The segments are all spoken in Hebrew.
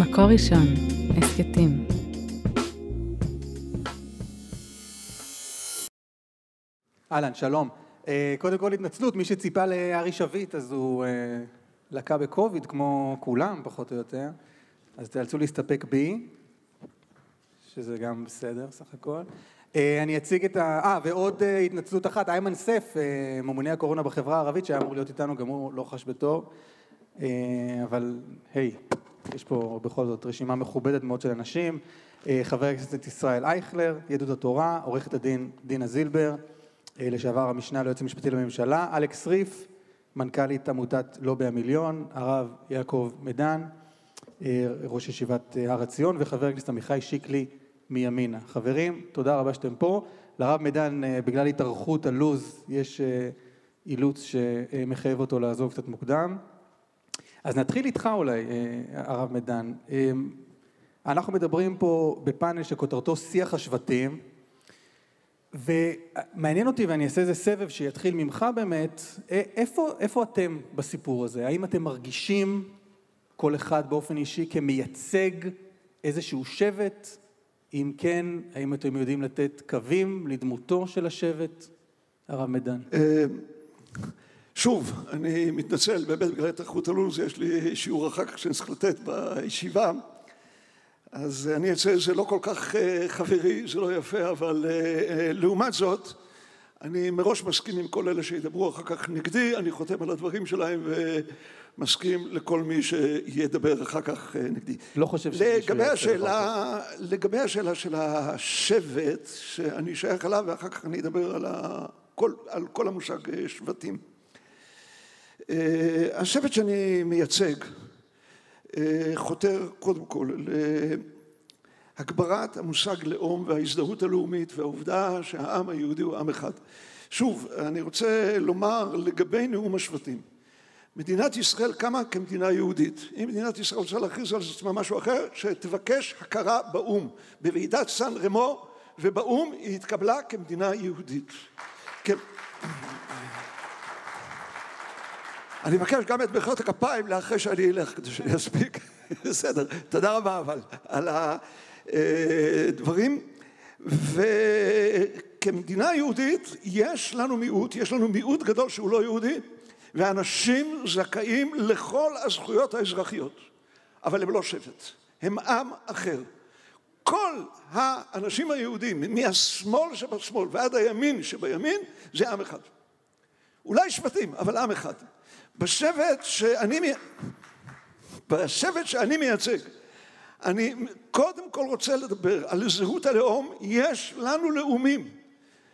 מקור ראשון, הסכתים. אהלן, שלום. אה, קודם כל התנצלות, מי שציפה לארי שביט אז הוא אה, לקה בקוביד כמו כולם פחות או יותר, אז תיאלצו להסתפק בי, שזה גם בסדר סך הכל. אה, אני אציג את ה... אה, ועוד התנצלות אחת, איימן סף, ממונה הקורונה בחברה הערבית, שהיה אמור להיות איתנו, גם הוא לא חש בטוב, אבל היי, יש פה בכל זאת רשימה מכובדת מאוד של אנשים. חבר הכנסת ישראל אייכלר, יהדות התורה, עורכת הדין דינה זילבר, לשעבר המשנה ליועץ המשפטי לממשלה, אלכס ריף, מנכ"לית עמותת לובי המיליון, הרב יעקב מדן, ראש ישיבת הר עציון, וחבר הכנסת עמיחי שיקלי מימינה. חברים, תודה רבה שאתם פה. לרב מדן, בגלל התארכות הלו"ז, יש אילוץ שמחייב אותו לעזוב קצת מוקדם. אז נתחיל איתך אולי, הרב מדן. אנחנו מדברים פה בפאנל שכותרתו שיח השבטים, ומעניין אותי, ואני אעשה איזה סבב שיתחיל ממך באמת, איפה, איפה אתם בסיפור הזה? האם אתם מרגישים כל אחד באופן אישי כמייצג איזשהו שבט? אם כן, האם אתם יודעים לתת קווים לדמותו של השבט? הרב מדן. שוב, אני מתנצל, באמת בגלל התארכות הלו"ז, יש לי שיעור אחר כך שאני צריך לתת בישיבה. אז אני אצא, זה לא כל כך חברי, זה לא יפה, אבל לעומת זאת, אני מראש מסכים עם כל אלה שידברו אחר כך נגדי, אני חותם על הדברים שלהם ומסכים לכל מי שידבר אחר כך נגדי. לא חושב שמישהו לגבי השאלה, לגבי השאלה של השבט שאני שייך אליו, ואחר כך אני אדבר על, הכל, על כל המושג שבטים. השבט שאני מייצג חותר קודם כל להגברת המושג לאום וההזדהות הלאומית והעובדה שהעם היהודי הוא עם אחד. שוב, אני רוצה לומר לגבי נאום השבטים. מדינת ישראל קמה כמדינה יהודית. אם מדינת ישראל רוצה להכריז על עצמה משהו אחר, שתבקש הכרה באו"ם. בוועידת סן רמו ובאו"ם היא התקבלה כמדינה יהודית. כן. אני מבקש גם את מחיאות הכפיים לאחרי שאני אלך, כדי שאני אספיק. בסדר, תודה רבה אבל על הדברים. וכמדינה יהודית יש לנו מיעוט, יש לנו מיעוט גדול שהוא לא יהודי, ואנשים זכאים לכל הזכויות האזרחיות, אבל הם לא שבט, הם עם אחר. כל האנשים היהודים, מהשמאל שבשמאל ועד הימין שבימין, זה עם אחד. אולי שבטים, אבל עם אחד. בשבט שאני, בשבט שאני מייצג, אני קודם כל רוצה לדבר על זהות הלאום, יש לנו לאומים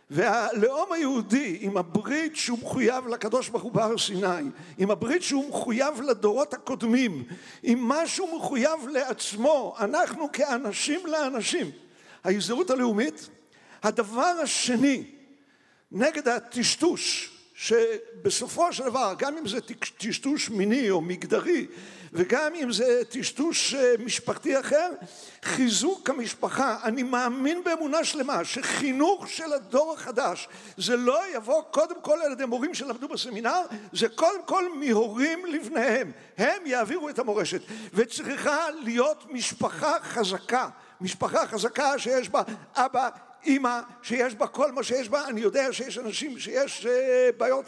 והלאום היהודי עם הברית שהוא מחויב לקדוש ברוך הוא בהר סיני, עם הברית שהוא מחויב לדורות הקודמים, עם מה שהוא מחויב לעצמו, אנחנו כאנשים לאנשים, ההזדהות הלאומית, הדבר השני נגד הטשטוש שבסופו של דבר, גם אם זה טשטוש מיני או מגדרי וגם אם זה טשטוש משפחתי אחר, חיזוק המשפחה, אני מאמין באמונה שלמה שחינוך של הדור החדש זה לא יבוא קודם כל על ידי מורים שלמדו בסמינר, זה קודם כל מהורים לבניהם, הם יעבירו את המורשת. וצריכה להיות משפחה חזקה, משפחה חזקה שיש בה אבא אימא שיש בה כל מה שיש בה, אני יודע שיש אנשים שיש בעיות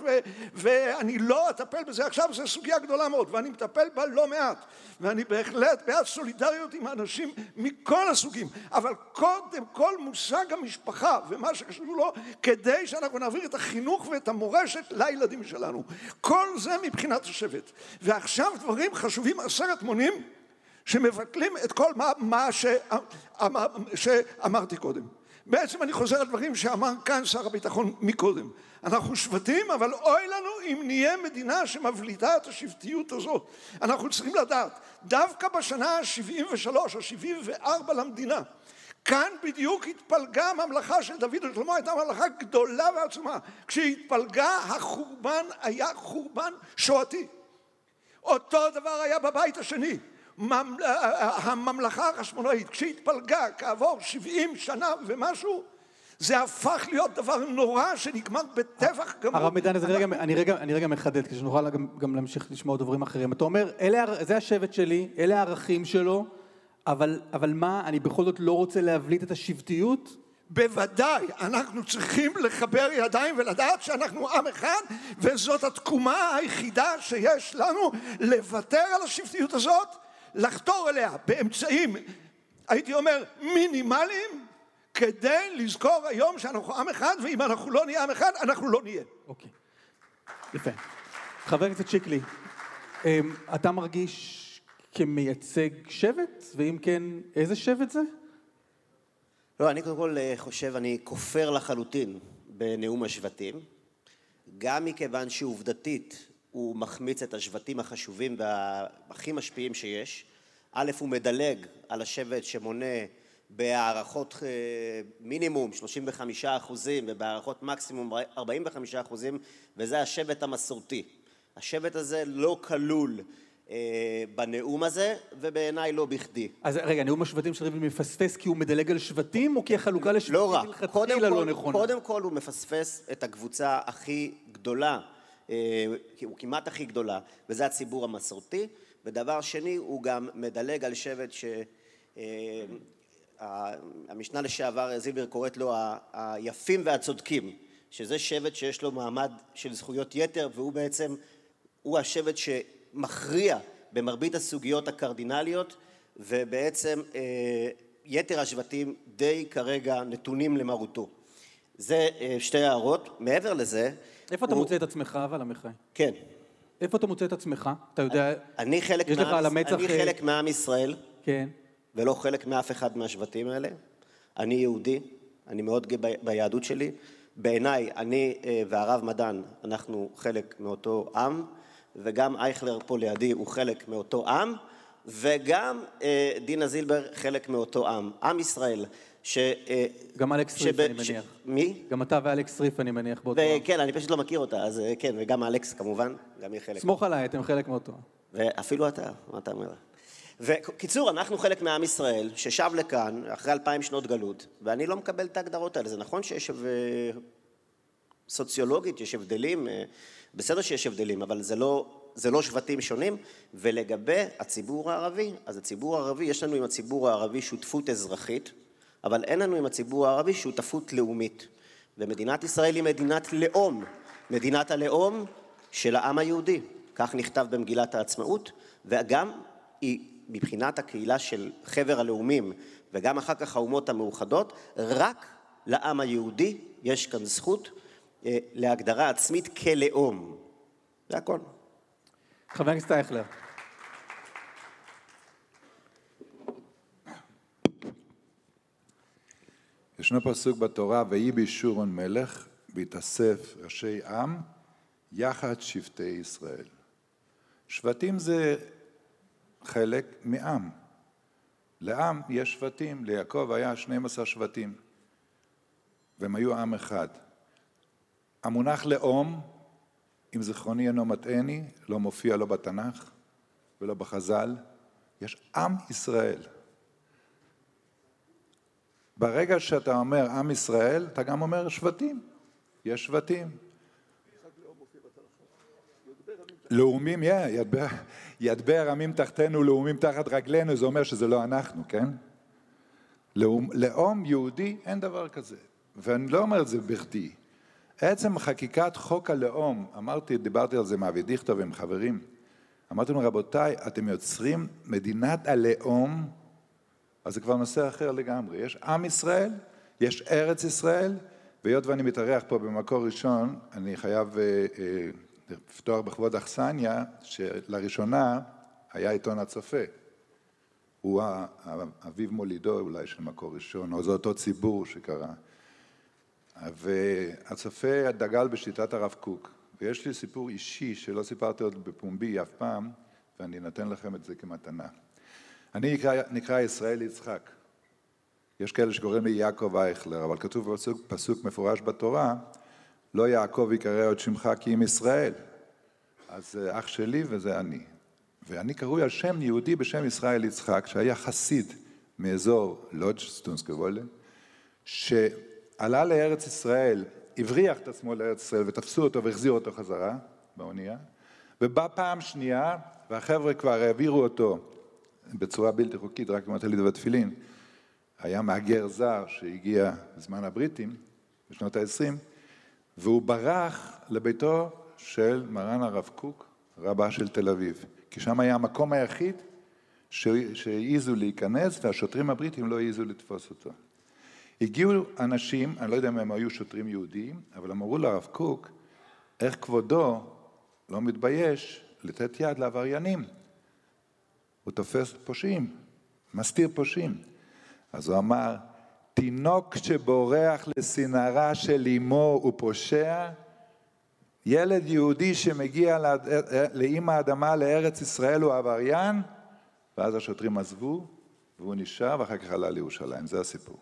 ואני לא אטפל בזה. עכשיו, זו סוגיה גדולה מאוד ואני מטפל בה לא מעט. ואני בהחלט בעד סולידריות עם אנשים מכל הסוגים. אבל קודם כל מושג המשפחה ומה שקשור לו כדי שאנחנו נעביר את החינוך ואת המורשת לילדים שלנו. כל זה מבחינת השבט. ועכשיו דברים חשובים עשרת מונים שמבטלים את כל מה, מה שאמרתי קודם בעצם אני חוזר על דברים שאמר כאן שר הביטחון מקודם. אנחנו שבטים, אבל אוי לנו אם נהיה מדינה שמבליטה את השבטיות הזאת. אנחנו צריכים לדעת, דווקא בשנה ה-73 או 74 למדינה, כאן בדיוק התפלגה הממלכה של דוד ושלמה, הייתה ממלכה גדולה ועצומה. כשהתפלגה החורבן היה חורבן שואתי. אותו דבר היה בבית השני. הממלכה החשמונאית כשהתפלגה כעבור שבעים שנה ומשהו זה הפך להיות דבר נורא שנגמר בטבח גמור. הרב מידן, אני רגע מחדד כדי שנוכל גם להמשיך לשמוע דוברים אחרים. אתה אומר, זה השבט שלי, אלה הערכים שלו, אבל, אבל מה, אני בכל זאת לא רוצה להבליט את השבטיות? בוודאי, אנחנו צריכים לחבר ידיים ולדעת שאנחנו עם אחד, וזאת התקומה היחידה שיש לנו לוותר על השבטיות הזאת, לחתור אליה באמצעים, הייתי אומר, מינימליים, כדי לזכור היום שאנחנו עם אחד, ואם אנחנו לא נהיה עם אחד, אנחנו לא נהיה. אוקיי. יפה. חבר הכנסת שיקלי, אמ, אתה מרגיש כמייצג שבט? ואם כן, איזה שבט זה? לא, אני קודם כל אה, חושב, אני כופר לחלוטין בנאום השבטים, גם מכיוון שעובדתית הוא מחמיץ את השבטים החשובים והכי משפיעים שיש. א', הוא מדלג על השבט שמונה בהערכות אה, מינימום 35 אחוזים ובהערכות מקסימום 45 אחוזים, וזה השבט המסורתי. השבט הזה לא כלול אה, בנאום הזה, ובעיניי לא בכדי. אז רגע, נאום השבטים של ריבלין מפספס כי הוא מדלג על שבטים, או כי החלוקה לשבטים לא רק. מלכתחילה לא נכונה? קודם כל הוא מפספס את הקבוצה הכי גדולה, הוא כמעט הכי גדולה, וזה הציבור המסורתי. ודבר שני, הוא גם מדלג על שבט ש... אה, המשנה לשעבר זילבר קוראת לו היפים והצודקים, שזה שבט שיש לו מעמד של זכויות יתר, והוא בעצם, הוא השבט ש... מכריע במרבית הסוגיות הקרדינליות, ובעצם אה, יתר השבטים די כרגע נתונים למרותו. זה אה, שתי הערות. מעבר לזה... איפה. אתה מוצא את עצמך אבל, עמיחי? כן. איפה אתה מוצא את עצמך? אתה יודע... אני חלק, יש מעם, המצח... אני חלק אה, מעם ישראל. כן. ולא חלק מאף אחד מהשבטים האלה. אני יהודי, אני מאוד גאה ביהדות שלי. בעיניי, אני והרב מדן, אנחנו חלק מאותו עם. וגם אייכלר פה לידי הוא חלק מאותו עם, וגם אה, דינה זילבר חלק מאותו עם, עם ישראל. ש... אה, גם אלכס ריף אני מניח. מי? גם אתה ואלכס ריף אני מניח באותו. כן, אני פשוט לא מכיר אותה, אז אה, כן, וגם אלכס כמובן, גם היא חלק. סמוך עליי, אתם חלק מאותו. ואפילו אתה, מה אתה אומר? וקיצור, אנחנו חלק מעם ישראל, ששב לכאן אחרי אלפיים שנות גלות, ואני לא מקבל את ההגדרות האלה. זה נכון שיש סוציולוגית, יש הבדלים, בסדר שיש הבדלים, אבל זה לא, זה לא שבטים שונים. ולגבי הציבור הערבי, אז הציבור הערבי, יש לנו עם הציבור הערבי שותפות אזרחית, אבל אין לנו עם הציבור הערבי שותפות לאומית. ומדינת ישראל היא מדינת לאום, מדינת הלאום של העם היהודי. כך נכתב במגילת העצמאות, וגם היא מבחינת הקהילה של חבר הלאומים וגם אחר כך האומות המאוחדות, רק לעם היהודי יש כאן זכות אה, להגדרה עצמית כלאום. זה הכל. חבר הכנסת אייכלר. ישנו פסוק בתורה, ויהי בישורון מלך, בהתאסף ראשי עם, יחד שבטי ישראל. שבטים זה חלק מעם. לעם יש שבטים, ליעקב היה 12 שבטים, והם היו עם אחד. המונח לאום, אם זיכרוני אינו מטעני, לא מופיע לא בתנ"ך ולא בחז"ל. יש עם ישראל. ברגע שאתה אומר עם ישראל, אתה גם אומר שבטים. יש שבטים. לאומים, ידבר, ידבר עמים תחתנו, לאומים תחת רגלינו, זה אומר שזה לא אנחנו, כן? לאום, לאום יהודי אין דבר כזה. ואני לא אומר את זה בכדי. עצם חקיקת חוק הלאום, אמרתי, דיברתי על זה עם אבי דיכטר ועם חברים, אמרתי להם, רבותיי, אתם יוצרים מדינת הלאום, אז זה כבר נושא אחר לגמרי. יש עם ישראל, יש ארץ ישראל, והיות ואני מתארח פה במקור ראשון, אני חייב אה, אה, לפתוח בכבוד אכסניה, שלראשונה היה עיתון הצופה. הוא אביו מולידו אולי של מקור ראשון, או זה אותו ציבור שקרה. והצופה דגל בשיטת הרב קוק, ויש לי סיפור אישי שלא סיפרתי עוד בפומבי אף פעם, ואני נותן לכם את זה כמתנה. אני נקרא, נקרא ישראל יצחק. יש כאלה שקוראים לי יעקב אייכלר, אבל כתוב פסוק, פסוק מפורש בתורה, לא יעקב יקרא עוד שמך כי אם ישראל. אז זה אח שלי וזה אני. ואני קרוי על שם יהודי בשם ישראל יצחק, שהיה חסיד מאזור לודג' סטונסקוולה, שעלה לארץ ישראל, הבריח את עצמו לארץ ישראל ותפסו אותו והחזירו אותו חזרה באונייה, ובא פעם שנייה, והחבר'ה כבר העבירו אותו בצורה בלתי חוקית, רק עם הטלית והתפילין. היה מהגר זר שהגיע בזמן הבריטים, בשנות ה-20, והוא ברח לביתו של מרן הרב קוק, רבה של תל אביב, כי שם היה המקום היחיד שהעיזו להיכנס והשוטרים הבריטים לא העיזו לתפוס אותו. הגיעו אנשים, אני לא יודע אם הם היו שוטרים יהודיים, אבל אמרו לרב קוק, איך כבודו לא מתבייש לתת יד לעבריינים? הוא תופס פושעים, מסתיר פושעים. אז הוא אמר, תינוק שבורח לסנהרה של אמו הוא פושע, ילד יהודי שמגיע לאימא האדמה לארץ ישראל הוא עבריין, ואז השוטרים עזבו, והוא נשאר, ואחר כך עלה לירושלים. זה הסיפור.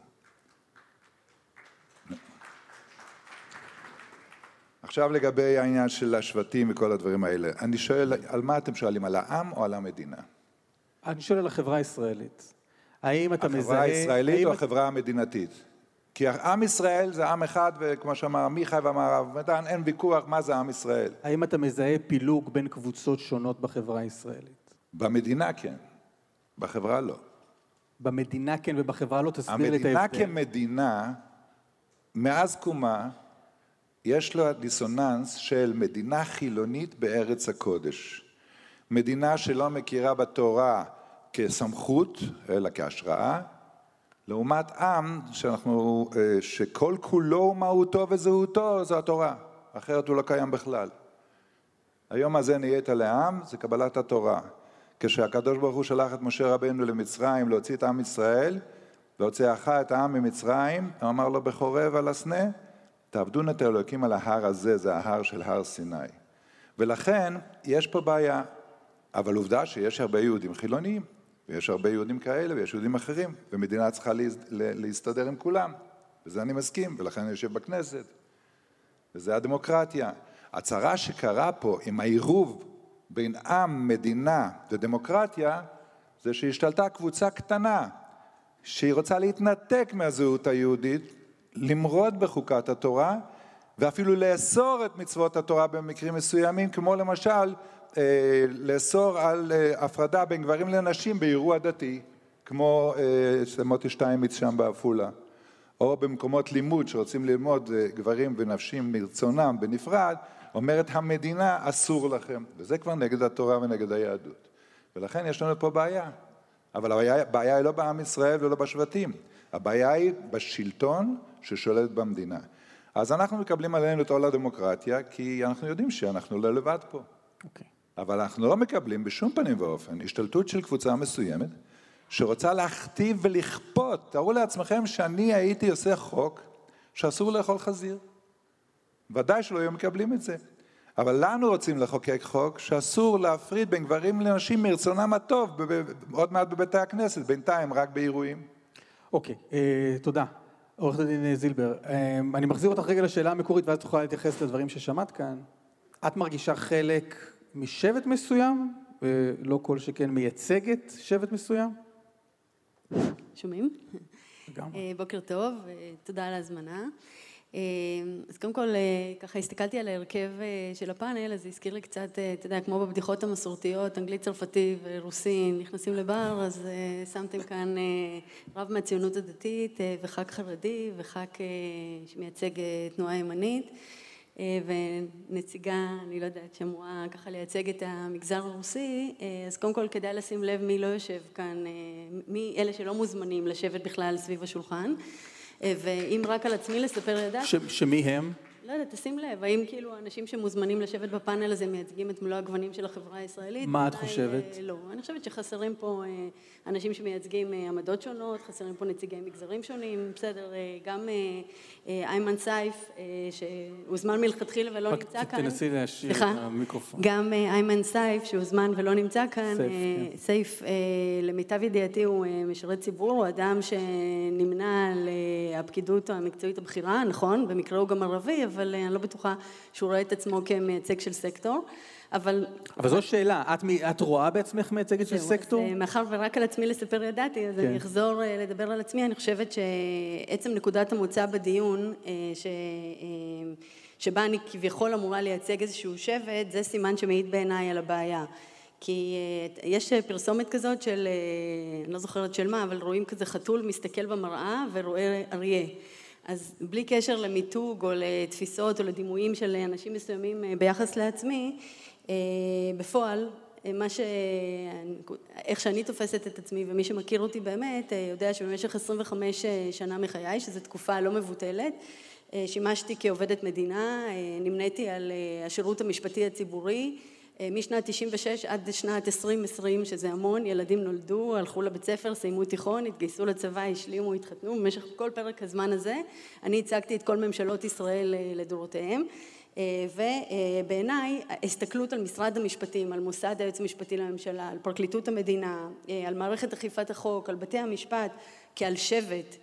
עכשיו לגבי העניין של השבטים וכל הדברים האלה. אני שואל, על מה אתם שואלים? על העם או על המדינה? אני שואל על החברה הישראלית. האם אתה מזהה... החברה הישראלית או החברה המדינתית? כי עם ישראל זה עם אחד, וכמו שאמר עמיחי ואמר הרב מדן, אין ויכוח מה זה עם ישראל. האם אתה מזהה פילוג בין קבוצות שונות בחברה הישראלית? במדינה כן, בחברה לא. במדינה כן ובחברה לא, תסביר לי את המדינה ההבדל. כמדינה, מאז קומה, יש לה דיסוננס של מדינה חילונית בארץ הקודש. מדינה שלא מכירה בתורה כסמכות, אלא כהשראה, לעומת עם שאנחנו, אה, שכל כולו ומהותו וזהותו זו התורה, אחרת הוא לא קיים בכלל. היום הזה נהיית לעם, זה קבלת התורה. כשהקדוש ברוך הוא שלח את משה רבנו למצרים להוציא את עם ישראל, והוציאך את העם ממצרים, הוא אמר לו בחורב על הסנה, תעבדון את האלוקים על ההר הזה, זה ההר של הר סיני. ולכן, יש פה בעיה. אבל עובדה שיש הרבה יהודים חילוניים, ויש הרבה יהודים כאלה, ויש יהודים אחרים, ומדינה צריכה להז- להסתדר עם כולם. וזה אני מסכים, ולכן אני יושב בכנסת. וזה הדמוקרטיה. הצרה שקרה פה עם העירוב בין עם, מדינה ודמוקרטיה, זה שהשתלטה קבוצה קטנה, שהיא רוצה להתנתק מהזהות היהודית, למרוד בחוקת התורה, ואפילו לאסור את מצוות התורה במקרים מסוימים, כמו למשל אה, לאסור על אה, הפרדה בין גברים לנשים באירוע דתי, כמו אה, מוטי שטיימיץ שם בעפולה. או במקומות לימוד שרוצים ללמוד אה, גברים ונשים מרצונם בנפרד, אומרת המדינה אסור לכם. וזה כבר נגד התורה ונגד היהדות. ולכן יש לנו פה בעיה. אבל הבעיה, הבעיה היא לא בעם ישראל ולא בשבטים. הבעיה היא בשלטון ששולט במדינה. אז אנחנו מקבלים עלינו את עול הדמוקרטיה, כי אנחנו יודעים שאנחנו לא לבד פה. אוקיי. אבל אנחנו לא מקבלים בשום פנים ואופן השתלטות של קבוצה מסוימת שרוצה להכתיב ולכפות. תארו לעצמכם שאני הייתי עושה חוק שאסור לאכול חזיר. ודאי שלא היו מקבלים את זה. אבל לנו רוצים לחוקק חוק שאסור להפריד בין גברים לנשים מרצונם הטוב, עוד מעט בבתי הכנסת, בינתיים רק באירועים. אוקיי, אה, תודה. עורכת הדין אה, זילבר, אה, אני מחזיר אותך רגע לשאלה המקורית ואז תוכל להתייחס לדברים ששמעת כאן. את מרגישה חלק משבט מסוים, ולא כל שכן מייצגת שבט מסוים? שומעים? לגמרי. אה, בוקר טוב, אה, תודה על ההזמנה. אה, אז קודם כל, אה, ככה הסתכלתי על ההרכב אה, של הפאנל, אז זה הזכיר לי קצת, אתה יודע, כמו בבדיחות המסורתיות, אנגלית, צרפתי ורוסי נכנסים לבר, אז שמתם כאן רב מהציונות הדתית וח"כ חרדי וח"כ שמייצג תנועה ימנית. ונציגה, אני לא יודעת, שאמורה ככה לייצג את המגזר הרוסי, אז קודם כל כדאי לשים לב מי לא יושב כאן, מי אלה שלא מוזמנים לשבת בכלל סביב השולחן. ואם רק על עצמי לספר ידעתי, ש- שמי הם? לא יודעת, תשים לב, האם כאילו האנשים שמוזמנים לשבת בפאנל הזה מייצגים את מלוא הגוונים של החברה הישראלית? מה את חושבת? אה, לא, אני חושבת שחסרים פה אה, אנשים שמייצגים אה, עמדות שונות, חסרים פה נציגי מגזרים שונים, בסדר, אה, גם אה, אה, איימן סייף, אה, שהוזמן מלכתחילה ולא רק נמצא כאן. תנסי להשאיר את? המיקרופון. גם אה, איימן סייף, שהוזמן ולא נמצא כאן. סייף, אה, כן. סייף, אה, למיטב ידיעתי הוא אה, משרת ציבור, הוא אדם שנמנה על הפקידות המקצועית הבכירה, נכון, במקרה הוא גם ערבי, אבל אה, אני לא בטוחה שהוא רואה את עצמו כמייצג של סקטור. אבל... אבל זו שאלה, את, את רואה בעצמך מייצגת של סקטור? אז, אה, מאחר ורק על עצמי לספר ידעתי, אז כן. אני אחזור אה, לדבר על עצמי. אני חושבת שעצם נקודת המוצא בדיון, ש... שבה אני כביכול אמורה לייצג איזשהו שבט, זה סימן שמעיד בעיניי על הבעיה. כי יש פרסומת כזאת של, אני לא זוכרת של מה, אבל רואים כזה חתול מסתכל במראה ורואה אריה. אז בלי קשר למיתוג או לתפיסות או לדימויים של אנשים מסוימים אה, ביחס לעצמי, בפועל, מה ש... איך שאני תופסת את עצמי ומי שמכיר אותי באמת יודע שבמשך 25 שנה מחיי, שזו תקופה לא מבוטלת, שימשתי כעובדת מדינה, נמניתי על השירות המשפטי הציבורי אה, משנת 96 עד שנת 2020, שזה המון, ילדים נולדו, הלכו לבית ספר, סיימו תיכון, התגייסו לצבא, השלימו, התחתנו, במשך כל פרק הזמן הזה אני הצגתי את כל ממשלות ישראל אה, לדורותיהם. אה, ובעיניי ההסתכלות על משרד המשפטים, על מוסד היועץ המשפטי לממשלה, על פרקליטות המדינה, על מערכת אכיפת החוק, על בתי המשפט, כעל שבט,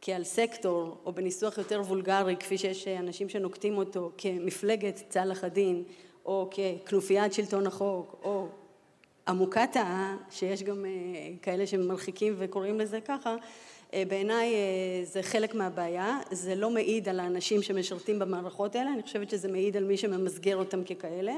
כעל סקטור, או בניסוח יותר וולגרי, כפי שיש אנשים שנוקטים אותו, כמפלגת צלאח א-דין, או ככנופיית שלטון החוק, או עמוקתה, שיש גם אה, כאלה שמרחיקים וקוראים לזה ככה, אה, בעיניי אה, זה חלק מהבעיה, זה לא מעיד על האנשים שמשרתים במערכות האלה, אני חושבת שזה מעיד על מי שממסגר אותם ככאלה.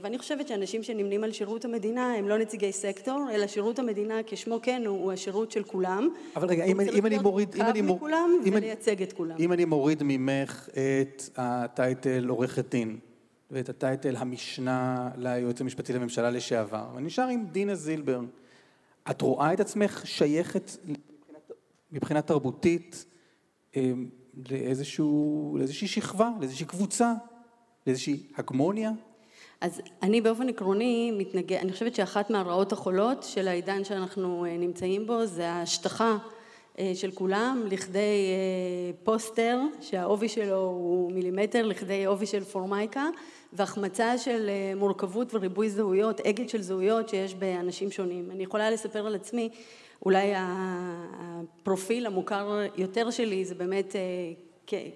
ואני חושבת שאנשים שנמנים על שירות המדינה הם לא נציגי סקטור, אלא שירות המדינה כשמו כן הוא, הוא השירות של כולם. אבל רגע, אם, אם אני מוריד... אם אני מוריד... מכולם ולייצג את כולם. אם אני מוריד ממך את הטייטל עורכת דין, ואת הטייטל המשנה ליועץ המשפטי לממשלה לשעבר, ואני נשאר עם דינה זילבר. את רואה את עצמך שייכת מבחינה תרבותית אמ, לאיזשהו, לאיזושהי שכבה, לאיזושהי קבוצה, לאיזושהי הגמוניה? אז אני באופן עקרוני מתנגד, אני חושבת שאחת מהרעות החולות של העידן שאנחנו אה, נמצאים בו זה ההשטחה אה, של כולם לכדי אה, פוסטר שהעובי שלו הוא מילימטר לכדי עובי של פורמייקה והחמצה של אה, מורכבות וריבוי זהויות, אגד של זהויות שיש באנשים שונים. אני יכולה לספר על עצמי, אולי הפרופיל המוכר יותר שלי זה באמת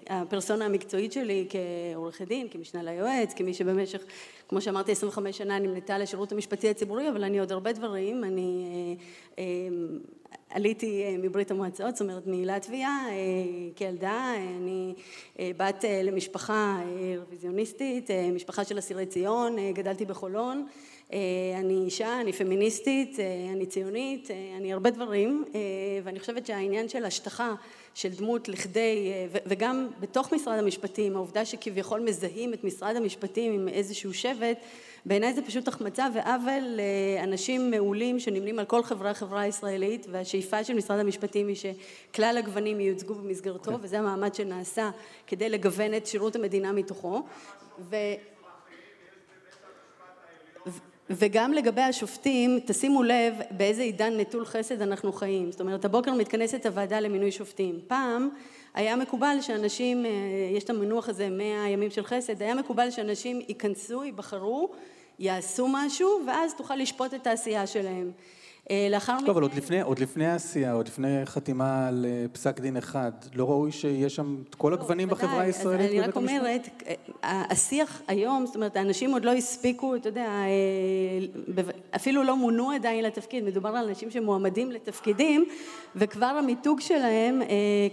הפרסונה המקצועית שלי כעורכת דין, כמשנה ליועץ, כמי שבמשך, כמו שאמרתי, 25 שנה נמנתה לשירות המשפטי הציבורי, אבל אני עוד הרבה דברים, אני עליתי אה, מברית המועצות, זאת אומרת מלטביה אה, כילדה, אני אה, בת למשפחה רוויזיוניסטית, משפחה של אסירי ציון, גדלתי בחולון, אני אישה, אני פמיניסטית, אני ציונית, אני הרבה דברים ואני חושבת שהעניין של השטחה של דמות לכדי, וגם בתוך משרד המשפטים, העובדה שכביכול מזהים את משרד המשפטים עם איזשהו שבט בעיניי זה פשוט החמצה ועוול לאנשים מעולים שנמנים על כל חברה חברה ישראלית והשאיפה של משרד המשפטים היא שכלל הגוונים ייוצגו במסגרתו okay. כן. וזה המאמץ שנעשה כדי לגוון את שירות המדינה מתוכו ו... וגם לגבי השופטים, תשימו לב באיזה עידן נטול חסד אנחנו חיים. זאת אומרת, הבוקר מתכנסת הוועדה למינוי שופטים. פעם היה מקובל שאנשים, אה, יש את המינוח הזה, מאה ימים של חסד, היה מקובל שאנשים ייכנסו, ייבחרו, יעשו משהו, ואז תוכל לשפוט את העשייה שלהם. אה, לאחר מכן... טוב, אבל עוד לפני, עוד לפני העשייה, עוד לפני חתימה על אה, פסק דין אחד, לא ראוי שיש שם את כל לא, הגוונים בחברה הישראלית אני רק אומרת, אה, השיח היום, זאת אומרת, האנשים עוד לא הספיקו, אתה יודע, אפילו לא מונו עדיין לתפקיד, מדובר על אנשים שמועמדים לתפקידים, וכבר המיתוג שלהם,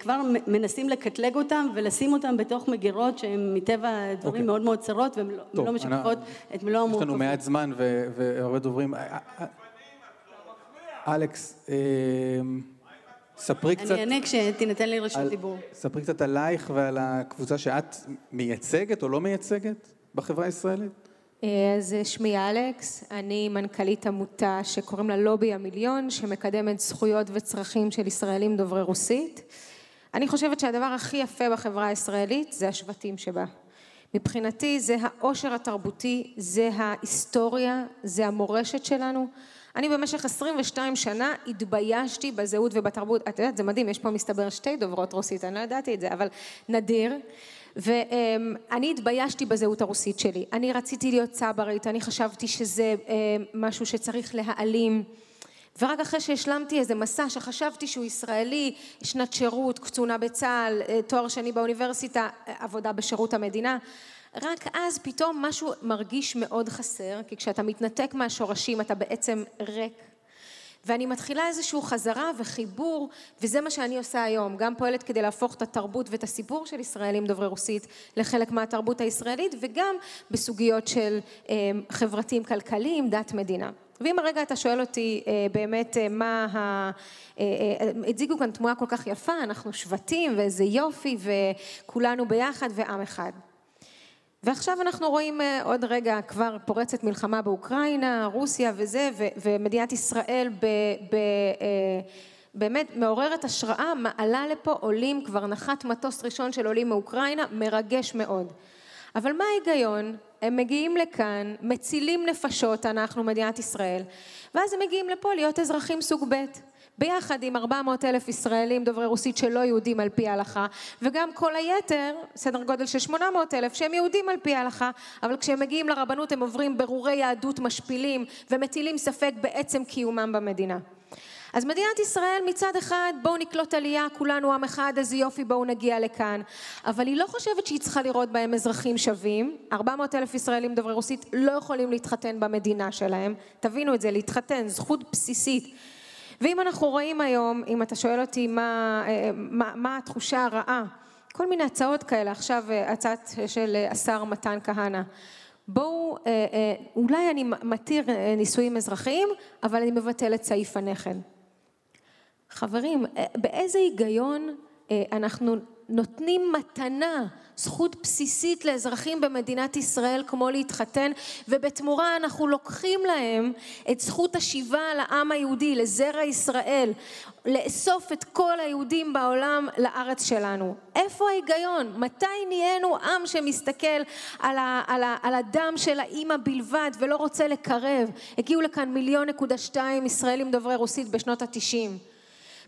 כבר מנסים לקטלג אותם ולשים אותם בתוך מגירות שהן מטבע הדברים okay. אוקיי. מאוד מאוד צרות, והן לא, לא משקפות את מלוא המורכבות. יש לנו מעט זמן והרבה דוברים. אלכס, אמ, ספרי קצת... אני אענה כשתינתן לי רשות דיבור. ספרי קצת עלייך ועל הקבוצה שאת מייצגת או לא מייצגת בחברה הישראלית. אה, אז שמי אלכס, אני מנכ"לית עמותה שקוראים לה לובי המיליון, שמקדמת זכויות וצרכים של ישראלים דוברי רוסית. אני חושבת שהדבר הכי יפה בחברה הישראלית זה השבטים שבה. מבחינתי זה העושר התרבותי, זה ההיסטוריה, זה המורשת שלנו. אני במשך 22 שנה התביישתי בזהות ובתרבות, את יודעת זה מדהים, יש פה מסתבר שתי דוברות רוסית, אני לא ידעתי את זה, אבל נדיר, ואני התביישתי בזהות הרוסית שלי, אני רציתי להיות צברית, אני חשבתי שזה משהו שצריך להעלים. ורק אחרי שהשלמתי איזה מסע שחשבתי שהוא ישראלי, שנת שירות, קצונה בצה"ל, תואר שני באוניברסיטה, עבודה בשירות המדינה, רק אז פתאום משהו מרגיש מאוד חסר, כי כשאתה מתנתק מהשורשים אתה בעצם ריק. ואני מתחילה איזושהי חזרה וחיבור, וזה מה שאני עושה היום, גם פועלת כדי להפוך את התרבות ואת הסיפור של ישראלים דוברי רוסית לחלק מהתרבות הישראלית, וגם בסוגיות של אה, חברתיים כלכליים, דת מדינה. ואם הרגע אתה שואל אותי אה, באמת אה, מה ה... אה, הציגו כאן תמונה כל כך יפה, אנחנו שבטים ואיזה יופי וכולנו ביחד ועם אחד. ועכשיו אנחנו רואים עוד רגע כבר פורצת מלחמה באוקראינה, רוסיה וזה, ו- ומדינת ישראל ב... ב באמת מעוררת השראה, מעלה לפה עולים, כבר נחת מטוס ראשון של עולים מאוקראינה, מרגש מאוד. אבל מה ההיגיון? הם מגיעים לכאן, מצילים נפשות, אנחנו מדינת ישראל, ואז הם מגיעים לפה להיות אזרחים סוג ב'. ביחד עם 400 אלף ישראלים דוברי רוסית שלא יהודים על פי ההלכה, וגם כל היתר, סדר גודל של 800 אלף, שהם יהודים על פי ההלכה, אבל כשהם מגיעים לרבנות הם עוברים ברורי יהדות משפילים ומטילים ספק בעצם קיומם במדינה. אז מדינת ישראל מצד אחד בואו נקלוט עלייה כולנו עם אחד איזה יופי בואו נגיע לכאן. אבל היא לא חושבת שהיא צריכה לראות בהם אזרחים שווים. 400 אלף ישראלים דוברי רוסית לא יכולים להתחתן במדינה שלהם. תבינו את זה להתחתן זכות בסיסית ואם אנחנו רואים היום אם אתה שואל אותי מה, אה, מה, מה התחושה הרעה כל מיני הצעות כאלה עכשיו אה, הצעת של השר מתן כהנא בואו, אה, אולי אני מתיר נישואים אזרחיים, אבל אני מבטל את סעיף הנכד. חברים, אה, באיזה היגיון אה, אנחנו נותנים מתנה, זכות בסיסית לאזרחים במדינת ישראל כמו להתחתן ובתמורה אנחנו לוקחים להם את זכות השיבה לעם היהודי, לזרע ישראל, לאסוף את כל היהודים בעולם לארץ שלנו. איפה ההיגיון? מתי נהיינו עם שמסתכל על, ה, על, ה, על הדם של האימא בלבד ולא רוצה לקרב? הגיעו לכאן מיליון נקודה שתיים ישראלים דוברי רוסית בשנות התשעים.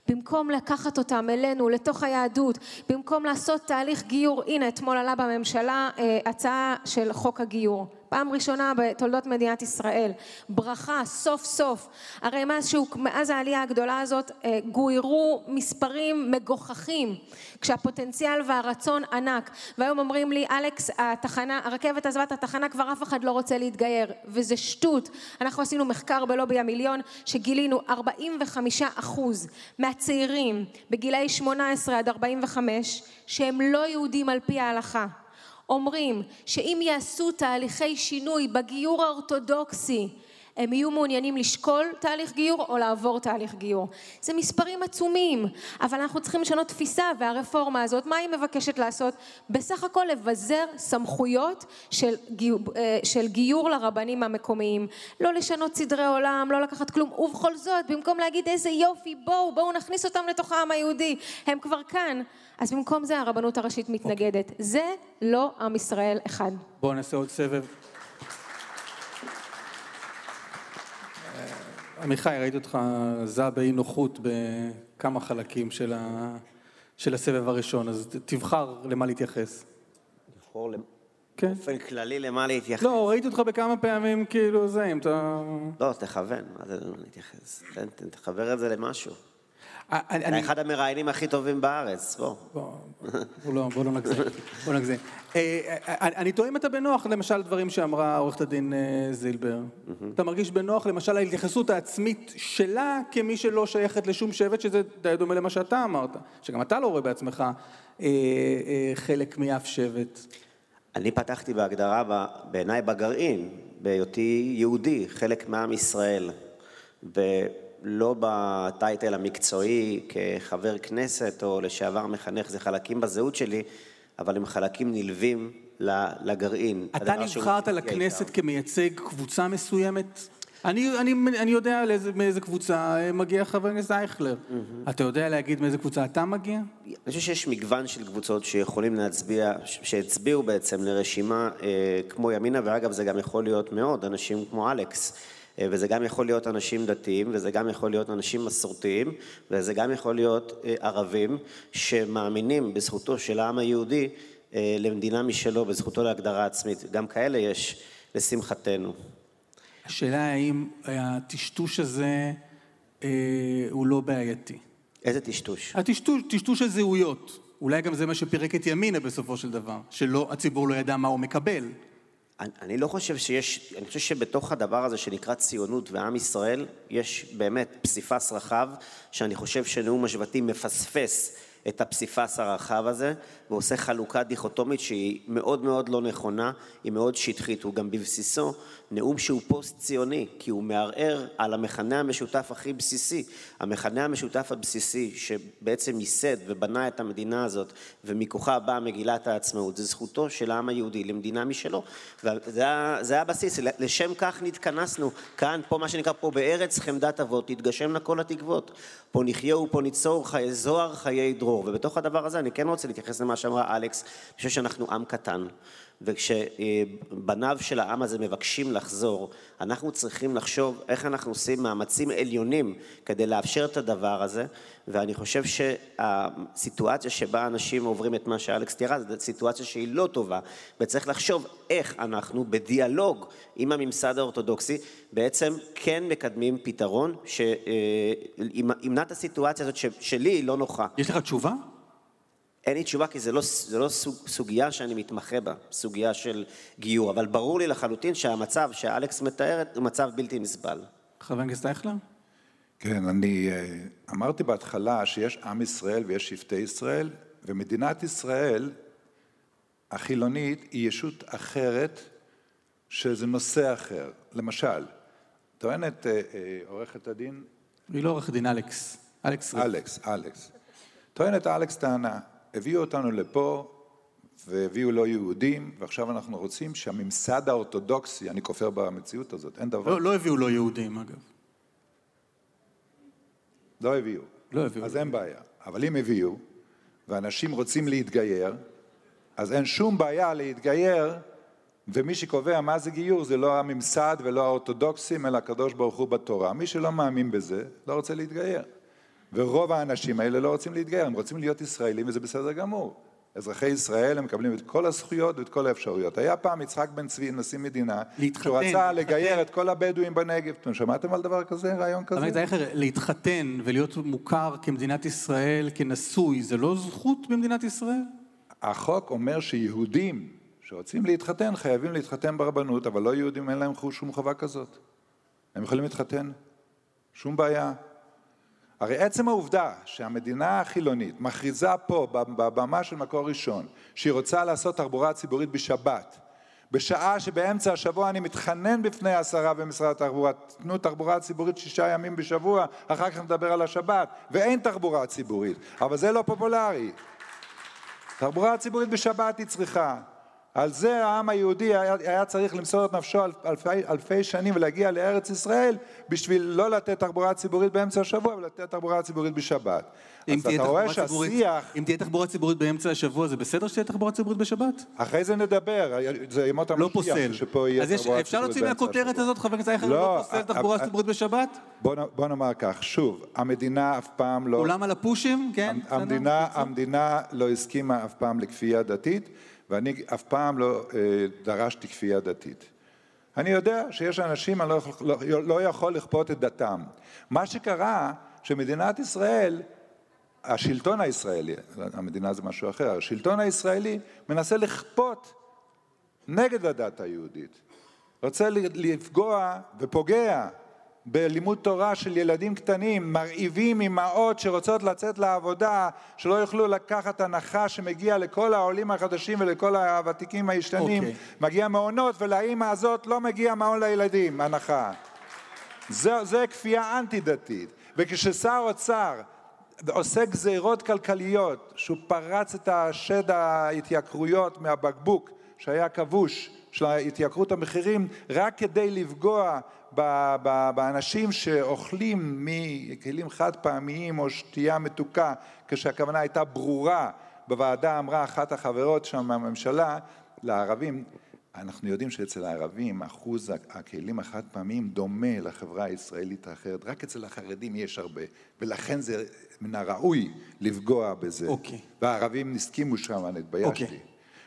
במקום לקחת אותם אלינו, לתוך היהדות, במקום לעשות תהליך גיור, הנה אתמול עלה בממשלה אה, הצעה של חוק הגיור. פעם ראשונה בתולדות מדינת ישראל. ברכה, סוף סוף. הרי מאז, שהוא, מאז העלייה הגדולה הזאת אה, גוירו מספרים מגוחכים, כשהפוטנציאל והרצון ענק. והיום אומרים לי, אלכס, התחנה, הרכבת עזבה את התחנה, כבר אף אחד לא רוצה להתגייר. וזה שטות. אנחנו עשינו מחקר בלובי המיליון, שגילינו 45 אחוז מהצעירים בגילאי 18 עד 45, שהם לא יהודים על פי ההלכה. אומרים שאם יעשו תהליכי שינוי בגיור האורתודוקסי הם יהיו מעוניינים לשקול תהליך גיור או לעבור תהליך גיור. זה מספרים עצומים, אבל אנחנו צריכים לשנות תפיסה והרפורמה הזאת, מה היא מבקשת לעשות? בסך הכל לבזר סמכויות של, גיור, אה, של גיור לרבנים המקומיים. לא לשנות סדרי עולם, לא לקחת כלום, ובכל זאת, במקום להגיד איזה יופי, בואו, בואו נכניס אותם לתוך העם היהודי, הם כבר כאן. אז במקום זה הרבנות הראשית מתנגדת. Okay. זה לא עם ישראל אחד. בואו נעשה עוד סבב. עמיחי, ראיתי אותך זע באי נוחות בכמה חלקים של, ה... של הסבב הראשון, אז תבחר למה להתייחס. לבחור כן. באופן כללי למה להתייחס. לא, ראיתי אותך בכמה פעמים כאילו זה, אם אתה... לא, תכוון, מה זה למה להתייחס? תן, תחבר את זה למשהו. אה, אתה אחד המראיינים הכי טובים בארץ, בוא. לא, בוא לא נגזים, בוא נגזים. אה, אה, אני תוהה אם אתה בנוח, למשל, דברים שאמרה עורכת הדין זילבר. אתה מרגיש בנוח, למשל, ההתייחסות העצמית שלה כמי שלא שייכת לשום שבט, שזה די דומה למה שאתה אמרת, שגם אתה לא רואה בעצמך חלק מאף שבט. אני פתחתי בהגדרה, בעיניי בגרעין, בהיותי יהודי, חלק מעם ישראל. לא בטייטל המקצועי כחבר כנסת או לשעבר מחנך, זה חלקים בזהות שלי, אבל הם חלקים נלווים לגרעין. אתה נבחרת לכנסת כמייצג קבוצה מסוימת? אני, אני, אני יודע לאיזה, מאיזה קבוצה מגיע חבר הכנסת אייכלר. Mm-hmm. אתה יודע להגיד מאיזה קבוצה אתה מגיע? אני חושב שיש מגוון של קבוצות שיכולים להצביע, שהצביעו בעצם לרשימה אה, כמו ימינה, ואגב זה גם יכול להיות מאוד, אנשים כמו אלכס. אה, וזה גם יכול להיות אנשים דתיים, וזה גם יכול להיות אנשים מסורתיים, וזה גם יכול להיות אה, ערבים שמאמינים בזכותו של העם היהודי אה, למדינה משלו, בזכותו להגדרה עצמית. גם כאלה יש, לשמחתנו. השאלה האם הטשטוש הזה אה, הוא לא בעייתי. איזה טשטוש? הטשטוש, טשטוש של זהויות. אולי גם זה מה שפירק את ימינה בסופו של דבר, שהציבור לא ידע מה הוא מקבל. אני, אני לא חושב שיש, אני חושב שבתוך הדבר הזה שנקרא ציונות ועם ישראל, יש באמת פסיפס רחב, שאני חושב שנאום השבטים מפספס את הפסיפס הרחב הזה, ועושה חלוקה דיכוטומית שהיא מאוד מאוד לא נכונה, היא מאוד שטחית. הוא גם בבסיסו נאום שהוא פוסט-ציוני, כי הוא מערער על המכנה המשותף הכי בסיסי. המכנה המשותף הבסיסי שבעצם ייסד ובנה את המדינה הזאת, ומכוחה באה מגילת העצמאות, זה זכותו של העם היהודי למדינה משלו. וזה הבסיס, לשם כך נתכנסנו כאן, פה מה שנקרא פה בארץ חמדת אבות, תתגשמנה כל התקוות. פה נחיה ופה ניצור חיי זוהר, חיי דרור. ובתוך הדבר הזה אני כן רוצה להתייחס למה שאמרה אלכס, אני חושב שאנחנו עם קטן. וכשבניו של העם הזה מבקשים לחזור, אנחנו צריכים לחשוב איך אנחנו עושים מאמצים עליונים כדי לאפשר את הדבר הזה, ואני חושב שהסיטואציה שבה אנשים עוברים את מה שאלכס תיארה, זו סיטואציה שהיא לא טובה, וצריך לחשוב איך אנחנו בדיאלוג עם הממסד האורתודוקסי בעצם כן מקדמים פתרון שימנע את הסיטואציה הזאת שלי היא לא נוחה. יש לך תשובה? אין לי תשובה כי זה לא, זה לא סוג, סוגיה שאני מתמחה בה, סוגיה של גיור, אבל ברור לי לחלוטין שהמצב שאלכס מתארת הוא מצב בלתי נסבל. חבר הכנסת אייכלר? כן, אני אה, אמרתי בהתחלה שיש עם ישראל ויש שבטי ישראל, ומדינת ישראל החילונית היא ישות אחרת, שזה נושא אחר. למשל, טוענת אה, אה, עורכת הדין... היא לא עורכת דין, אלכס. אלכס. אלכס, אלכס. טוענת אלכס טענה, הביאו אותנו לפה והביאו לא יהודים, ועכשיו אנחנו רוצים שהממסד האורתודוקסי, אני כופר במציאות הזאת, אין דבר... לא, לא הביאו לא יהודים, אגב. לא הביאו. לא הביאו. אז אין בעיה. אבל אם הביאו, ואנשים רוצים להתגייר, אז אין שום בעיה להתגייר, ומי שקובע מה זה גיור זה לא הממסד ולא האורתודוקסים, אלא הקדוש ברוך הוא בתורה. מי שלא מאמין בזה, לא רוצה להתגייר. ורוב האנשים האלה לא רוצים להתגייר, הם רוצים להיות ישראלים וזה בסדר גמור. אזרחי ישראל הם מקבלים את כל הזכויות ואת כל האפשרויות. היה פעם יצחק בן צבי, נשיא מדינה, להתחתן, שהוא רצה להתחתן. לגייר את כל הבדואים בנגב. אתם שמעתם על דבר כזה, רעיון כזה? אבל זייכר, להתחתן ולהיות מוכר כמדינת ישראל, כנשוי, זה לא זכות במדינת ישראל? החוק אומר שיהודים שרוצים להתחתן חייבים להתחתן ברבנות, אבל לא יהודים אין להם שום חובה כזאת. הם יכולים להתחתן, שום בעיה. הרי עצם העובדה שהמדינה החילונית מכריזה פה בבמה של מקור ראשון שהיא רוצה לעשות תחבורה ציבורית בשבת בשעה שבאמצע השבוע אני מתחנן בפני השרה ומשרד התחבורה תנו תחבורה ציבורית שישה ימים בשבוע אחר כך נדבר על השבת ואין תחבורה ציבורית. אבל זה לא פופולרי. תחבורה ציבורית בשבת היא צריכה על זה העם היהודי היה, היה צריך למסור את נפשו אלפי, אלפי שנים ולהגיע לארץ ישראל בשביל לא לתת תחבורה ציבורית באמצע השבוע ולתת תחבורה ציבורית בשבת. אז אתה רואה שהשיח... אם תהיה תחבורה ציבורית באמצע השבוע, זה בסדר שתהיה תחבורה ציבורית בשבת? אחרי זה נדבר, זה ימות לא המשיח פוסל. שפה יהיה אז יש, תחבורה אפשר ציבורית להוציא באמצע מהכותרת השבוע. הזאת, חבר הכנסת אייכלר, לא לא, פוסל א- תחבורה א- ציבורית בשבת? בוא, בוא נאמר כך, שוב, המדינה אף פעם לא... כולם על הפושים, כן? המדינה, המדינה לא הסכימה אף פעם לכפייה דתית, ואני אף פעם לא אה, דרשתי כפייה דתית. אני יודע שיש אנשים, אני לא לא, לא יכול לכפות את דתם. מה שקרה, שמדינת ישראל, השלטון הישראלי, המדינה זה משהו אחר, השלטון הישראלי מנסה לכפות נגד הדת היהודית. רוצה לפגוע ופוגע בלימוד תורה של ילדים קטנים, מרעיבים אמהות שרוצות לצאת לעבודה, שלא יוכלו לקחת הנחה שמגיע לכל העולים החדשים ולכל הוותיקים הישנים, אוקיי. מגיע מעונות ולאימא הזאת לא מגיע מעון לילדים, הנחה. זה, זה כפייה אנטי-דתית. וכששר אוצר עושה גזירות כלכליות, שהוא פרץ את השד ההתייקרויות מהבקבוק שהיה כבוש, של התייקרות המחירים, רק כדי לפגוע ב- ב- באנשים שאוכלים מכלים חד פעמיים או שתייה מתוקה, כשהכוונה הייתה ברורה. בוועדה אמרה אחת החברות שם מהממשלה לערבים, אנחנו יודעים שאצל הערבים אחוז הכלים החד פעמיים דומה לחברה הישראלית האחרת, רק אצל החרדים יש הרבה, ולכן זה מן הראוי לפגוע בזה. אוקיי. והערבים הסכימו שם, אני התביישתי. אוקיי.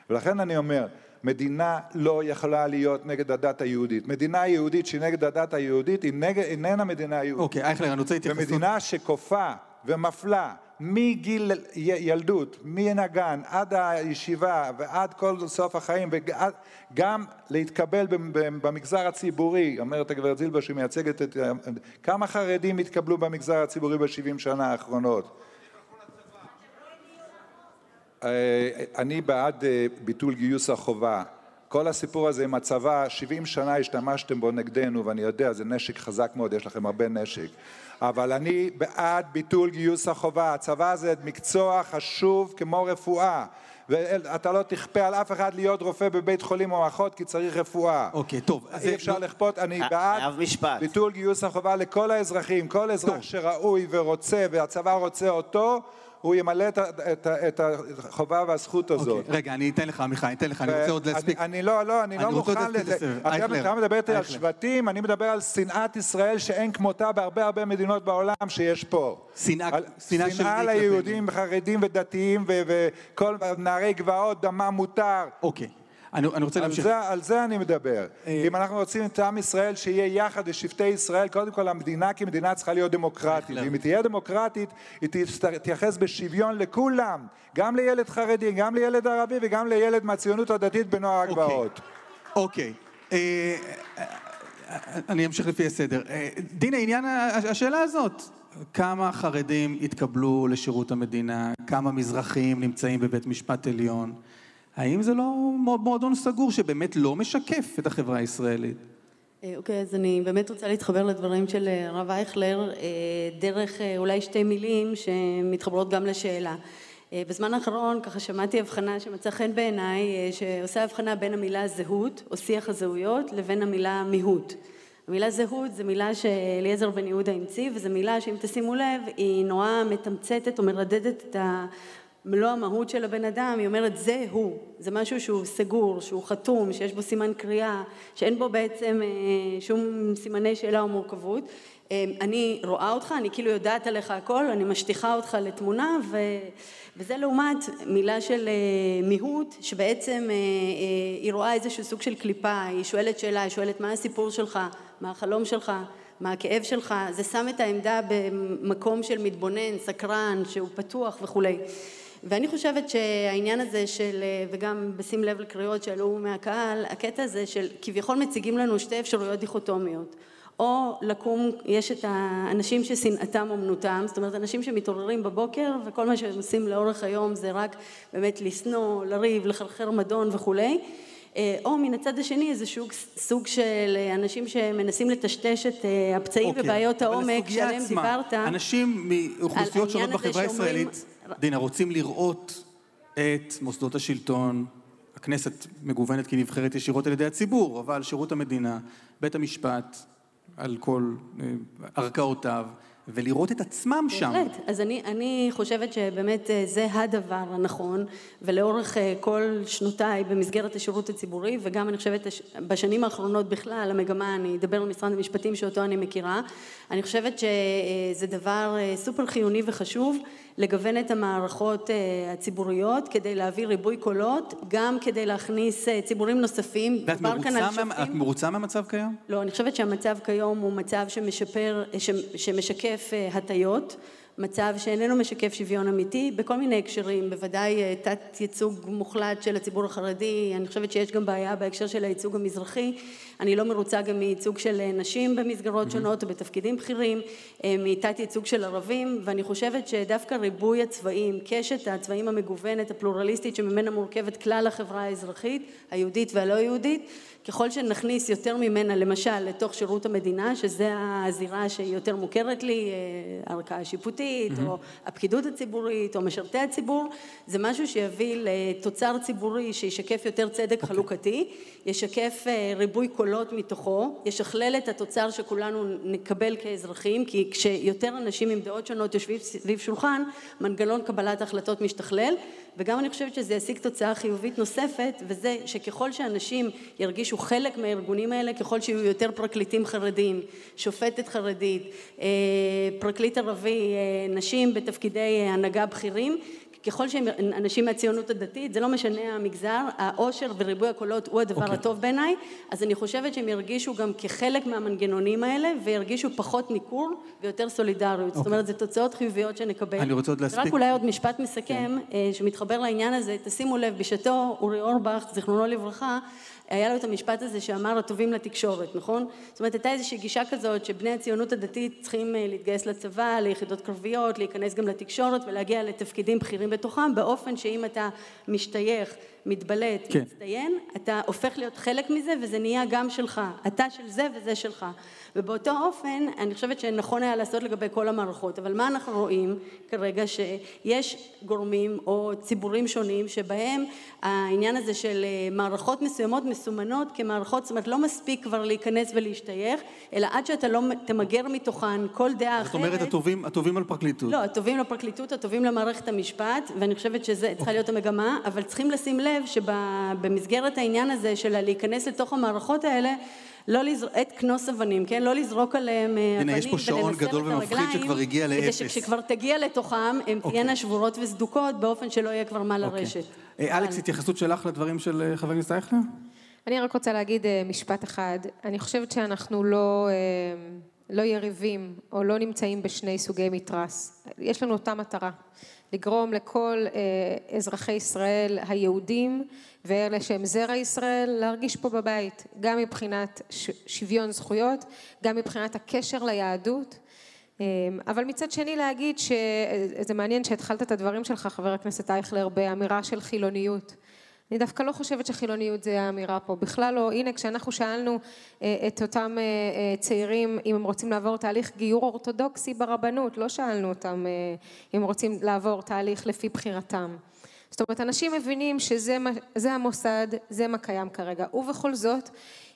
ולכן אני אומר, מדינה לא יכולה להיות נגד הדת היהודית. מדינה יהודית שהיא נגד הדת היהודית היא נגד, איננה מדינה יהודית. אוקיי, אייכלר, אני רוצה להתייחס... ומדינה שכופה ומפלה מגיל ילדות, מהגן עד הישיבה ועד כל סוף החיים, וגם להתקבל במ- במ- במגזר הציבורי, אומרת הגברת זילבר שהיא מייצגת את... כמה חרדים התקבלו במגזר הציבורי בשבעים שנה האחרונות? אה, אני בעד אה, ביטול גיוס החובה. כל הסיפור הזה עם הצבא, 70 שנה השתמשתם בו נגדנו, ואני יודע, זה נשק חזק מאוד, יש לכם הרבה נשק. אבל אני בעד ביטול גיוס החובה. הצבא זה מקצוע חשוב כמו רפואה. ואתה לא תכפה על אף אחד להיות רופא בבית חולים או אחות, כי צריך רפואה. אוקיי, טוב. אז אי אפשר לכפות, אני ה- בעד חייב משפט. ביטול גיוס החובה לכל האזרחים. כל אזרח טוב. שראוי ורוצה, והצבא רוצה אותו, הוא ימלא את את את החובה והזכות הזאת. אוקיי, רגע, אני אתן לך, עמיחי, אני אתן לך, אני רוצה עוד להספיק. אני לא, לא, אני אני לא רוצה עוד מוכן לזה. אתה מדבר איתי על. שבטים, אני מדבר על שנאת ישראל שאין כמותה בהרבה הרבה מדינות בעולם שיש פה. שנאה- של שנאה ליהודים, חרדים ודתיים, וכל נערי גבעות, דמם מותר. אוקיי. אני אני רוצה על להמשיך. זה, על זה אני מדבר. אה, אם אנחנו רוצים את עם ישראל שיהיה יחד ושבטי ישראל, קודם כל המדינה כמדינה צריכה להיות דמוקרטית. ואם היא תהיה דמוקרטית, היא תתייחס בשוויון לכולם. גם לילד חרדי, גם לילד ערבי וגם לילד מהציונות הדתית בנוער אוקיי. הגבעות. אוקיי. אה, אה, אני אמשיך לפי הסדר. אה, דינה, עניין השאלה הזאת, כמה חרדים התקבלו לשירות המדינה, כמה מזרחים נמצאים בבית משפט עליון, האם זה לא מוע- מועדון סגור שבאמת לא משקף את החברה הישראלית? אה, אוקיי, אז אני באמת רוצה להתחבר לדברים של אה, הרב אייכלר, אה, דרך אה, אולי שתי מילים שמתחברות גם לשאלה. אה, בזמן האחרון ככה שמעתי הבחנה שמצאה חן בעיניי, אה, שעושה הבחנה בין המילה זהות, או שיח הזהויות, לבין המילה מיהות. המילה זהות זו מילה שאליעזר בן יהודה המציא, וזו מילה שאם תשימו לב, היא נורא מתמצתת או מרדדת את. מלוא המהות של הבן אדם, היא אומרת זה הוא, זה משהו שהוא סגור, שהוא חתום, שיש בו סימן קריאה, שאין בו בעצם אה, שום סימני שאלה או מורכבות. אה, אני רואה אותך, אני כאילו יודעת עליך הכל, אני משטיחה אותך לתמונה, ו, וזה לעומת מילה של אה, מיהות, שבעצם היא רואה איזשהו סוג של קליפה, היא שואלת שאלה, היא שואלת מה הסיפור שלך, מה החלום שלך, מה הכאב שלך, זה שם את העמדה במקום של מתבונן, סקרן, שהוא פתוח וכולי. ואני חושבת שהעניין הזה של, וגם בשים לב לקריאות שעלו מהקהל, הקטע הזה של כביכול מציגים לנו שתי אפשרויות דיכוטומיות. או לקום, יש את האנשים ששנאתם אומנותם, זאת אומרת אנשים שמתעוררים בבוקר וכל מה שהם עושים לאורך היום זה רק באמת לשנוא, לריב, לחרחר מדון וכולי. אה, או מן הצד השני איזה סוג, סוג של אנשים שמנסים לטשטש את אה, הפצעים אוקיי, ובעיות העומק שעליהם עצמה, דיברת. אנשים מאוכלוסיות שונות בחברה הישראלית, דינה, רוצים לראות את מוסדות השלטון, הכנסת מגוונת כי נבחרת ישירות על ידי הציבור, אבל שירות המדינה, בית המשפט, על כל אה, ערכאותיו, ולראות את עצמם שם. בהחלט. אז אני, אני חושבת שבאמת אה, זה הדבר הנכון, ולאורך אה, כל שנותיי במסגרת השירות הציבורי, וגם אני חושבת בשנים האחרונות בכלל, המגמה, אני אדבר על משרד המשפטים שאותו אני מכירה, אני חושבת שזה דבר סופר חיוני וחשוב לגוון את המערכות אה, הציבוריות כדי להביא ריבוי קולות, גם כדי להכניס אה, ציבורים נוספים. ואת מרוצה, מה- את. מרוצה מהמצב כיום? לא, אני חושבת שהמצב כיום הוא מצב שמשפר, ש- שמשקף אה, הטיות, מצב שאיננו משקף שוויון אמיתי, בכל מיני הקשרים, בוודאי אה, תת ייצוג מוחלט של הציבור החרדי, אני חושבת שיש גם בעיה בהקשר של הייצוג המזרחי, אני לא מרוצה גם מייצוג של אה, נשים במסגרות שונות ובתפקידים בכירים, אה, מתת ייצוג של ערבים, ואני חושבת שדווקא ריבוי הצבעים, קשת הצבעים המגוונת, הפלורליסטית, שממנה מורכבת כלל החברה האזרחית, היהודית והלא יהודית, ככל שנכניס יותר ממנה למשל לתוך שירות המדינה, שזה הזירה שהיא יותר מוכרת לי, אה, הערכאה השיפוטית, או הפקידות הציבורית, או משרתי הציבור, זה משהו שיביא לתוצר ציבורי שישקף יותר צדק חלוקתי, ישקף אה, ריבוי קולות מתוכו, ישכלל את התוצר שכולנו נקבל כאזרחים, כי כשיותר אנשים עם דעות שונות יושבים סביב שולחן, מנגנון קבלת החלטות משתכלל, וגם אני חושבת שזה ישיג תוצאה חיובית נוספת, וזה שככל שאנשים ירגישו חלק מהארגונים האלה, ככל שיהיו יותר פרקליטים חרדים, שופטת חרדית, אה, פרקליט ערבי, אה, נשים בתפקידי הנהגה בכירים, ככל שהם אנשים מהציונות הדתית, זה לא משנה המגזר, העושר וריבוי הקולות הוא הדבר okay. אוקיי. הטוב בעיניי, אז אני חושבת שהם ירגישו גם כחלק מהמנגנונים האלה, וירגישו פחות ניכור ויותר סולידריות. Okay. זאת אוקיי. אומרת, זה תוצאות חיוביות שנקבל. אני רוצה עוד להספיק. רק אולי עוד משפט מסכם, okay. אה, שמתחבר לעניין הזה, תשימו לב, בשעתו אורי אורבך, זיכרונו לברכה, היה לו את המשפט הזה שאמר הטובים לתקשורת, נכון? זאת אומרת, הייתה איזושהי גישה כזאת שבני הציונות הדתית צריכים אה, להתגייס לצבא, ליחידות קרביות, להיכנס גם לתקשורת ולהגיע לתפקידים בכירים בתוכם, באופן שאם אתה משתייך, מתבלט, כן. מצטיין, אתה הופך להיות חלק מזה וזה נהיה גם שלך. אתה של זה וזה שלך. ובאותו אופן, אני חושבת שנכון היה לעשות לגבי כל המערכות, אבל מה אנחנו רואים כרגע? שיש גורמים או ציבורים שונים שבהם העניין הזה של אה, מערכות מסוימות מסומנות כמערכות, זאת אומרת לא מספיק כבר להיכנס ולהשתייך, אלא עד שאתה לא תמגר מתוכן כל דעה אחרת. זאת אומרת, הטובים, הטובים על פרקליטות. לא, הטובים לפרקליטות, הטובים למערכת המשפט, ואני חושבת שזה צריכה אוקיי. להיות המגמה, אבל צריכים לשים לב שבמסגרת העניין הזה של להיכנס לתוך המערכות האלה, לא לזרוק, את כנוס אבנים, כן? לא לזרוק עליהם אה, הנה, אבנים יש פה שעון גדול את ומפחיד הרגליים, שכבר הגיע לאפס. כדי שכשכבר תגיע לתוכם, הן אוקיי. תהיינה שבורות וסדוקות, באופן שלא יהיה כבר מה אוקיי. לרשת. אה, אלכס, התייחסות שלך לדברים של אה, חבר הכנסת אייכלר? אני רק רוצה להגיד אה, משפט אחד. אני חושבת שאנחנו לא, אה, לא יריבים או לא נמצאים בשני סוגי מתרס. יש לנו אותה מטרה, לגרום לכל אה, אזרחי ישראל היהודים ואלה שהם זרע ישראל להרגיש פה בבית, גם מבחינת שוויון זכויות, גם מבחינת הקשר ליהדות. אבל מצד שני להגיד שזה מעניין שהתחלת את הדברים שלך, חבר הכנסת אייכלר, באמירה של חילוניות. אני דווקא לא חושבת שחילוניות זה האמירה פה, בכלל לא. הנה, כשאנחנו שאלנו אה, את אותם אה, אה, צעירים אם הם רוצים לעבור תהליך גיור אורתודוקסי ברבנות, לא שאלנו אותם אם רוצים לעבור תהליך לפי בחירתם. זאת אומרת, אנשים מבינים שזה המוסד, זה מה קיים כרגע. ובכל זאת,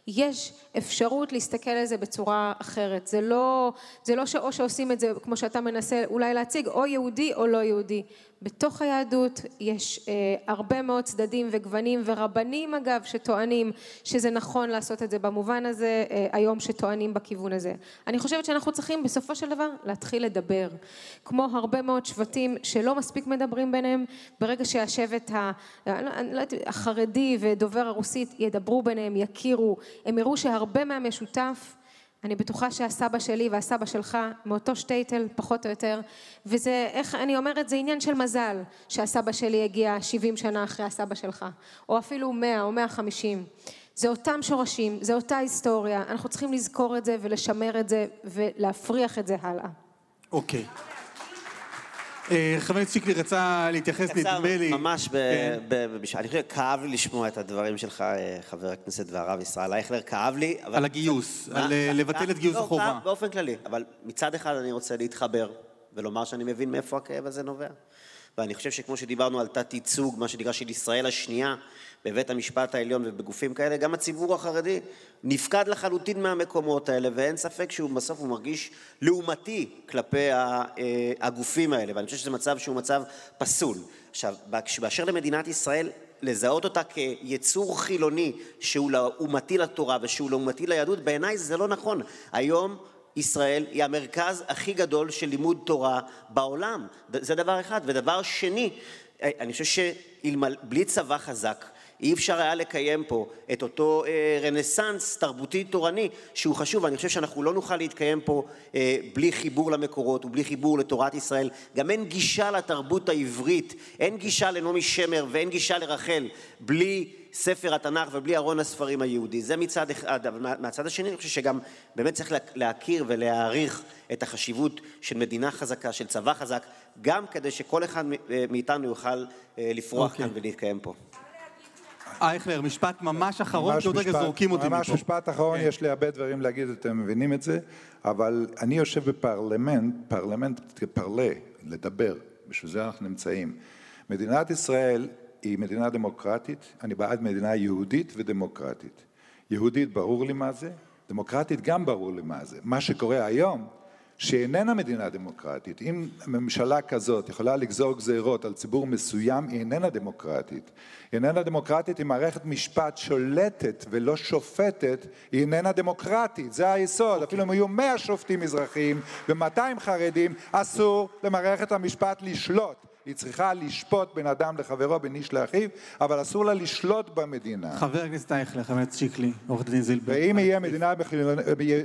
יש אפשרות להסתכל על זה בצורה אחרת. זה לא, זה לא שאו שעושים את זה, כמו שאתה מנסה אולי להציג, או יהודי או לא יהודי. בתוך היהדות יש אה, הרבה מאוד צדדים וגוונים ורבנים אגב שטוענים שזה נכון לעשות את זה במובן הזה, אה, היום שטוענים בכיוון הזה. אני חושבת שאנחנו צריכים בסופו של דבר להתחיל לדבר. כמו הרבה מאוד שבטים שלא מספיק מדברים ביניהם, ברגע שהשבט ה, לא- לא החרדי ודובר הרוסית ידברו ביניהם, יכירו, הם יראו שהרבה מהמשותף אני בטוחה שהסבא שלי והסבא שלך מאותו שטייטל פחות או יותר וזה איך אני אומרת זה עניין של מזל שהסבא שלי הגיע 70 שנה אחרי הסבא שלך או אפילו 100 או 150 זה אותם שורשים, זה אותה היסטוריה, אנחנו צריכים לזכור את זה ולשמר את זה ולהפריח את זה הלאה. אוקיי. אה, חבר הכנסת שיקלי רצה להתייחס, נדמה לי. ממש, כן. אני חושב, כאב לי לשמוע את הדברים שלך, אה, חבר הכנסת והרב ישראל אייכלר, כאב לי. על הגיוס, מה? על אה, לבטל את גיוס לא, החובה. באופן כללי, אבל מצד אחד אני רוצה להתחבר ולומר שאני מבין מאיפה הכאב הזה נובע. ואני חושב שכמו שדיברנו על תת-ייצוג, מה שנקרא של ישראל השנייה, בבית המשפט העליון ובגופים כאלה, גם הציבור החרדי נפקד לחלוטין מהמקומות האלה, ואין ספק שהוא בסוף הוא מרגיש לעומתי כלפי אה, הגופים האלה, ואני חושב שזה מצב שהוא מצב פסול. עכשיו, באשר למדינת ישראל, לזהות אותה כיצור חילוני שהוא לעומתי לתורה ושהוא לעומתי ליהדות, בעיניי זה לא נכון. היום ישראל היא המרכז הכי גדול של לימוד תורה בעולם. זה דבר אחד. ודבר שני, אני חושב שבלי צבא חזק, אי אפשר היה לקיים פה את אותו אה, רנסאנס תרבותי תורני שהוא חשוב, ואני חושב שאנחנו לא נוכל להתקיים פה אה, בלי חיבור למקורות ובלי חיבור לתורת ישראל. גם אין גישה לתרבות העברית, אין גישה לנעמי שמר ואין גישה לרחל בלי ספר התנ"ך ובלי ארון הספרים היהודי. זה מצד אחד, אבל מה- מהצד השני אני חושב שגם באמת צריך לה- להכיר ולהעריך את החשיבות של מדינה חזקה, של צבא חזק, גם כדי שכל אחד אה, מאיתנו יוכל אה, לפרוח אוקיי. כאן ולהתקיים פה. אייכלר, משפט ממש אחרון, ממש כי עוד רגע זורקים אותי ממש מפה. משפט אחרון, כן. יש לי הרבה דברים להגיד, אתם מבינים את זה, אבל אני יושב בפרלמנט, פרלמנט כפרלה, לדבר, בשביל זה אנחנו נמצאים. מדינת ישראל היא מדינה דמוקרטית, אני בעד מדינה יהודית ודמוקרטית. יהודית ברור לי מה זה, דמוקרטית גם ברור לי מה זה. מה שקורה היום, שהיא איננה מדינה דמוקרטית. אם ממשלה כזאת יכולה לגזור גזירות על ציבור מסוים, היא איננה דמוקרטית. היא איננה דמוקרטית עם מערכת משפט שולטת ולא שופטת, היא איננה דמוקרטית. זה היסוד. אפילו אם יהיו 100 שופטים מזרחיים ו-200 חרדים, אסור למערכת המשפט לשלוט. היא צריכה לשפוט בין אדם לחברו, בין איש לאחיו, אבל אסור לה לשלוט במדינה. חבר הכנסת אייכלר, חבר הכנסת שיקלי, עורך דין זילבר. ואם יהיה מדינה,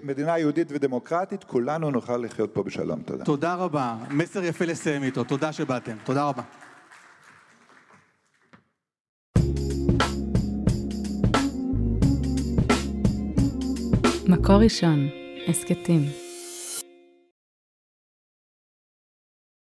מדינה יהודית ודמוקרטית, כולנו נוכל לחיות פה בשלום. תודה. תודה רבה. מסר יפה לסיים איתו. תודה שבאתם. תודה רבה. מקור ראשון, הסכתים.